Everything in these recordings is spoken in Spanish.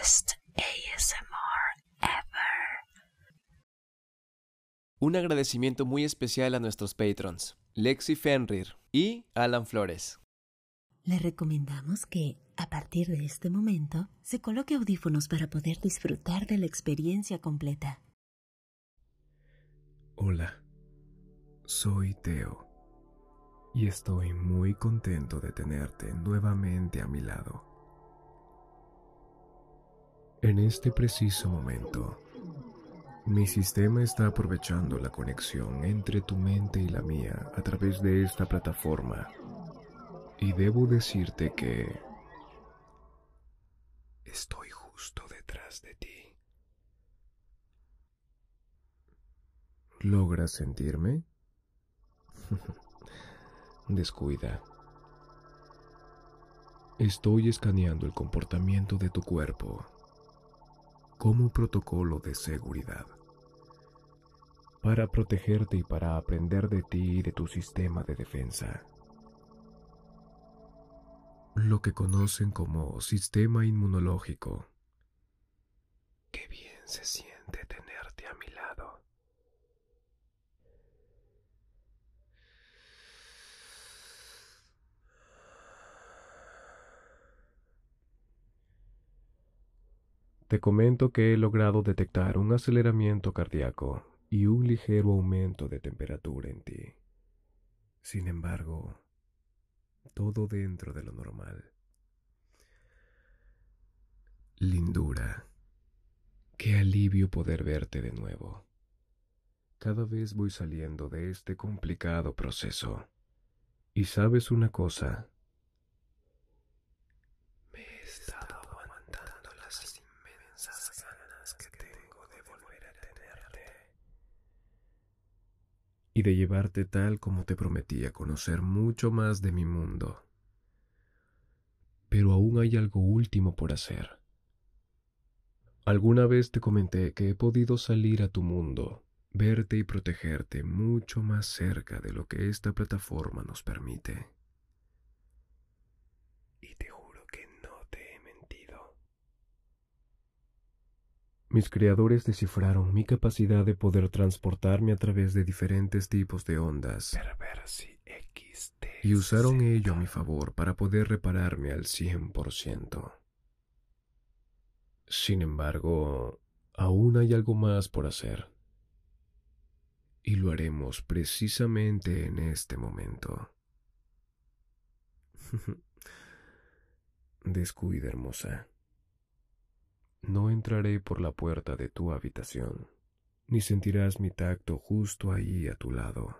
best ASMR ever. Un agradecimiento muy especial a nuestros patrons, Lexi Fenrir y Alan Flores. Le recomendamos que, a partir de este momento, se coloque audífonos para poder disfrutar de la experiencia completa. Hola, soy Teo y estoy muy contento de tenerte nuevamente a mi lado. En este preciso momento, mi sistema está aprovechando la conexión entre tu mente y la mía a través de esta plataforma y debo decirte que estoy justo detrás de ti. ¿Logras sentirme? Descuida. Estoy escaneando el comportamiento de tu cuerpo como protocolo de seguridad. Para protegerte y para aprender de ti y de tu sistema de defensa. Lo que conocen como sistema inmunológico. Qué bien se siente tenerte a mi lado. Te comento que he logrado detectar un aceleramiento cardíaco y un ligero aumento de temperatura en ti. Sin embargo, todo dentro de lo normal. Lindura, qué alivio poder verte de nuevo. Cada vez voy saliendo de este complicado proceso. Y sabes una cosa, me he estado aguantando las inmensas ganas que tengo de volver a tenerte y de llevarte tal como te prometí a conocer mucho más de mi mundo. Pero aún hay algo último por hacer. Alguna vez te comenté que he podido salir a tu mundo, verte y protegerte mucho más cerca de lo que esta plataforma nos permite. Y te juro que no te he mentido. Mis creadores descifraron mi capacidad de poder transportarme a través de diferentes tipos de ondas y usaron ello a mi favor para poder repararme al 100%. Sin embargo, aún hay algo más por hacer. Y lo haremos precisamente en este momento. Descuida, hermosa. No entraré por la puerta de tu habitación, ni sentirás mi tacto justo ahí a tu lado.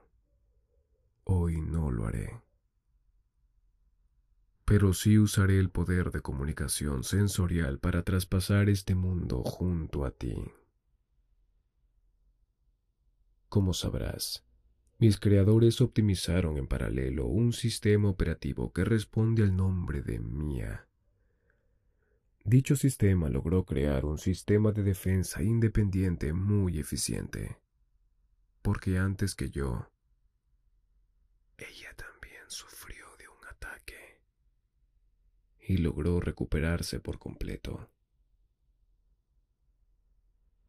Hoy no lo haré. Pero sí usaré el poder de comunicación sensorial para traspasar este mundo junto a ti. Como sabrás, mis creadores optimizaron en paralelo un sistema operativo que responde al nombre de Mía Dicho sistema logró crear un sistema de defensa independiente muy eficiente, porque antes que yo, ella también sufrió de un ataque y logró recuperarse por completo.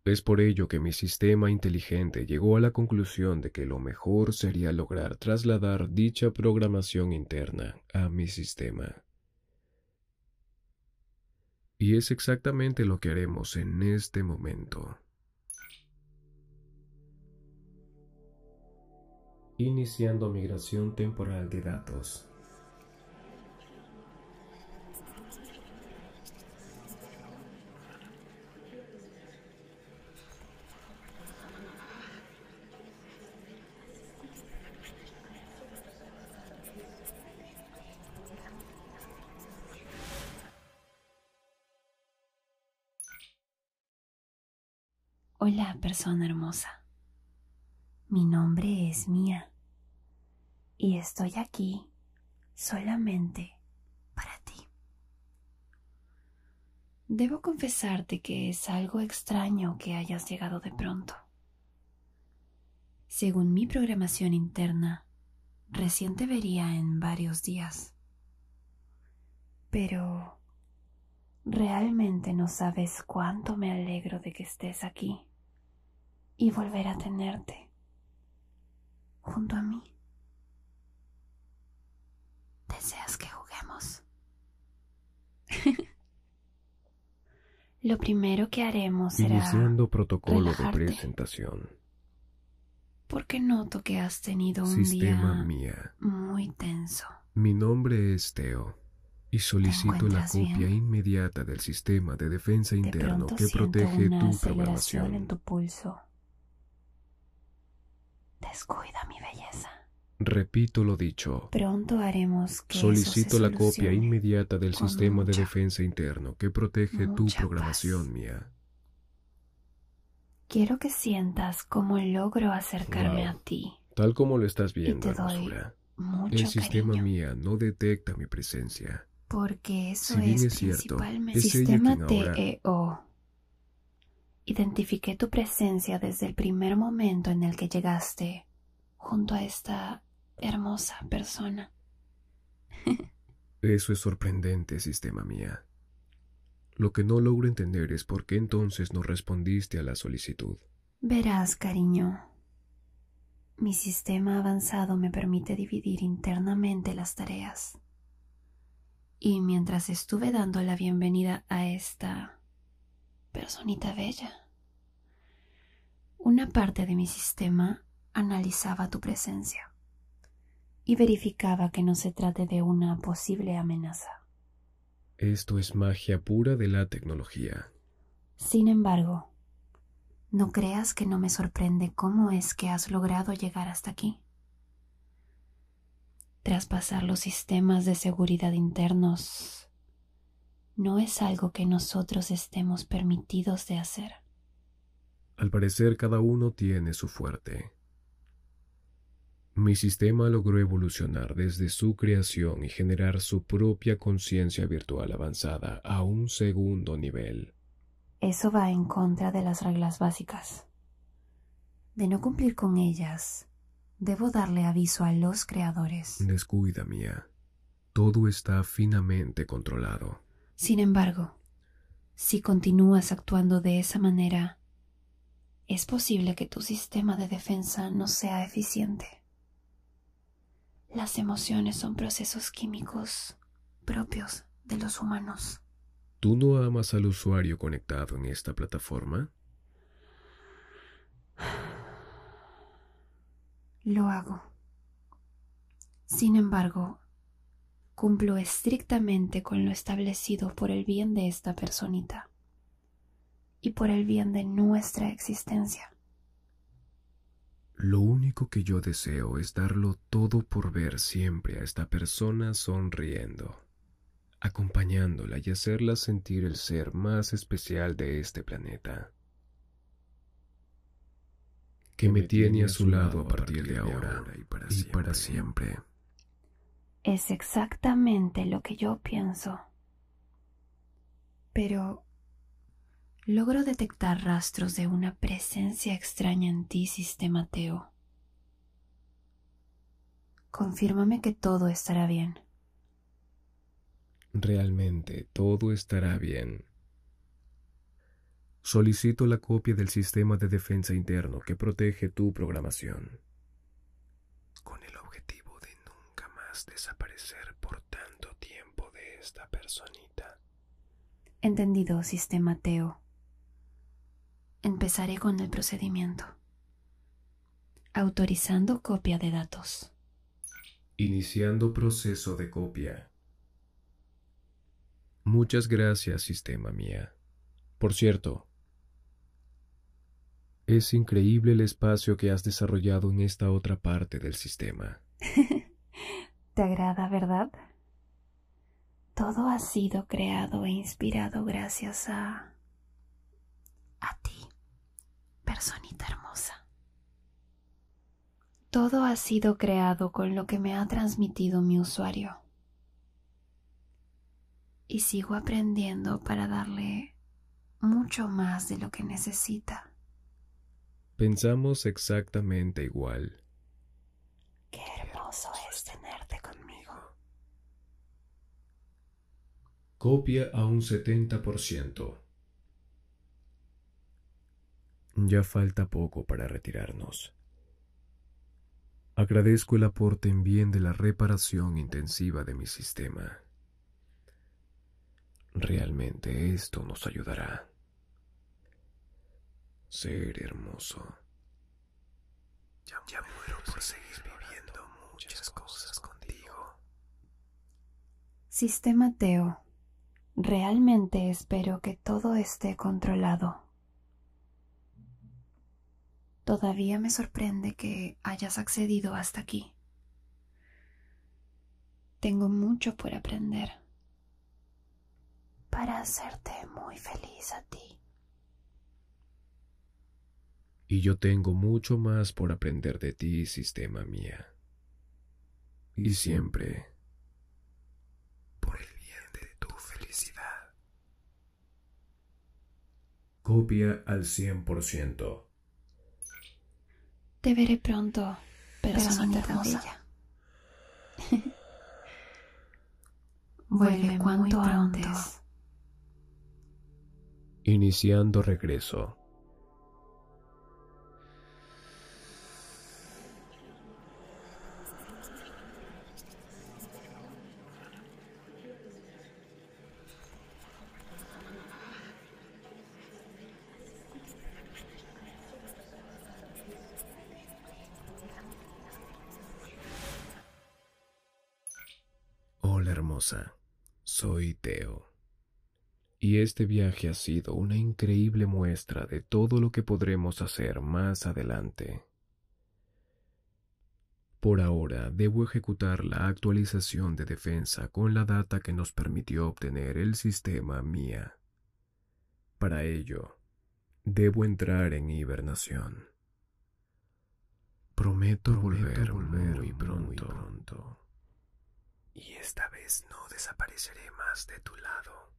Es por ello que mi sistema inteligente llegó a la conclusión de que lo mejor sería lograr trasladar dicha programación interna a mi sistema. Y es exactamente lo que haremos en este momento. Iniciando migración temporal de datos. Hola, persona hermosa. Mi nombre es Mía y estoy aquí solamente para ti. Debo confesarte que es algo extraño que hayas llegado de pronto. Según mi programación interna, recién te vería en varios días. Pero Realmente no sabes cuánto me alegro de que estés aquí y volver a tenerte junto a mí. ¿Deseas que juguemos? Lo primero que haremos será Iniciando protocolo de presentación. Porque noto que has tenido un Sistema día mía. muy tenso. Mi nombre es Teo y solicito la copia bien? inmediata del sistema de defensa De interno que protege tu programación. en tu pulso. Descuida mi belleza. Repito lo dicho. Pronto haremos que Solicito eso se la copia inmediata del sistema de defensa interno que protege tu programación paz. mía. Quiero que sientas cómo logro acercarme Wow. a ti. Tal como lo estás viendo, hermosura. El sistema cariño. mía no detecta mi presencia. Porque eso Si bien es, es cierto, principalmente es sistema TEO. Identifiqué tu presencia desde el primer momento en el que llegaste junto a esta hermosa persona. Eso es sorprendente, sistema mía. Lo que no logro entender es por qué entonces no respondiste a la solicitud. Verás, cariño. Mi sistema avanzado me permite dividir internamente las tareas. Y mientras estuve dando la bienvenida a esta personita bella, una parte de mi sistema analizaba tu presencia y verificaba que no se trate de una posible amenaza. Esto es magia pura de la tecnología. Sin embargo, no creas que no me sorprende cómo es que has logrado llegar hasta aquí. Traspasar los sistemas de seguridad internos no es algo que nosotros estemos permitidos de hacer. Al parecer cada uno tiene su fuerte. Mi sistema logró evolucionar desde su creación y generar su propia conciencia virtual avanzada a un segundo nivel. Eso va en contra de las reglas básicas. De no cumplir con ellas, debo darle aviso a los creadores. Descuida mía. Todo está finamente controlado. Sin embargo, si continúas actuando de esa manera, es posible que tu sistema de defensa no sea eficiente. Las emociones son procesos químicos propios de los humanos. ¿Tú no amas al usuario conectado en esta plataforma? Lo hago. Sin embargo, cumplo estrictamente con lo establecido por el bien de esta personita y por el bien de nuestra existencia. Lo único que yo deseo es darlo todo por ver siempre a esta persona sonriendo, acompañándola y hacerla sentir el ser más especial de este planeta, que me tiene a su lado a partir de ahora y para siempre. Es exactamente lo que yo pienso. Pero logro detectar rastros de una presencia extraña en ti, sistema Teo. Confírmame que todo estará bien. Realmente todo estará bien. Solicito la copia del sistema de defensa interno que protege tu programación, con el objetivo de desaparecer por tanto tiempo de esta personita. Entendido, sistema Teo. Empezaré con el procedimiento. Autorizando copia de datos. Iniciando proceso de copia. Muchas gracias, sistema mía. Por cierto, es increíble el espacio que has desarrollado en esta otra parte del sistema. ¿Te agrada, verdad? Todo ha sido creado e inspirado gracias a... a ti, personita hermosa. Todo ha sido creado con lo que me ha transmitido mi usuario. Y sigo aprendiendo para darle mucho más de lo que necesita. Pensamos exactamente igual. Qué hermoso es tenerte conmigo. Copia a un 70%. Ya falta poco para retirarnos. Agradezco el aporte en bien de la reparación intensiva de mi sistema. Realmente esto nos ayudará. Ser hermoso. Ya, ya muero por seguir viviendo muchas cosas contigo. Sistema Teo, realmente espero que todo esté controlado. Todavía me sorprende que hayas accedido hasta aquí. Tengo mucho por aprender para hacerte muy feliz a ti. Y yo tengo mucho más por aprender de ti, sistema mía. Y siempre por el bien de tu felicidad. Copia al 100%. Te veré pronto, personita hermosa. Vuelve cuanto antes. Iniciando regreso. Hermosa, soy Teo. Y este viaje ha sido una increíble muestra de todo lo que podremos hacer más adelante. Por ahora debo ejecutar la actualización de defensa con la data que nos permitió obtener el sistema MIA. Para ello, debo entrar en hibernación. Prometo, volver, volver muy pronto. pronto. Y esta vez no desapareceré más de tu lado.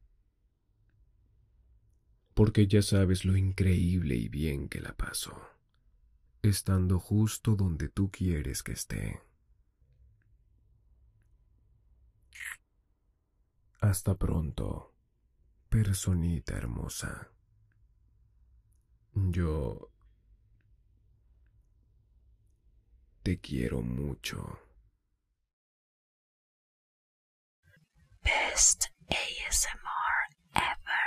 Porque ya sabes lo increíble y bien que la paso, estando justo donde tú quieres que esté. Hasta pronto, personita hermosa. Yo te quiero mucho. best ASMR ever.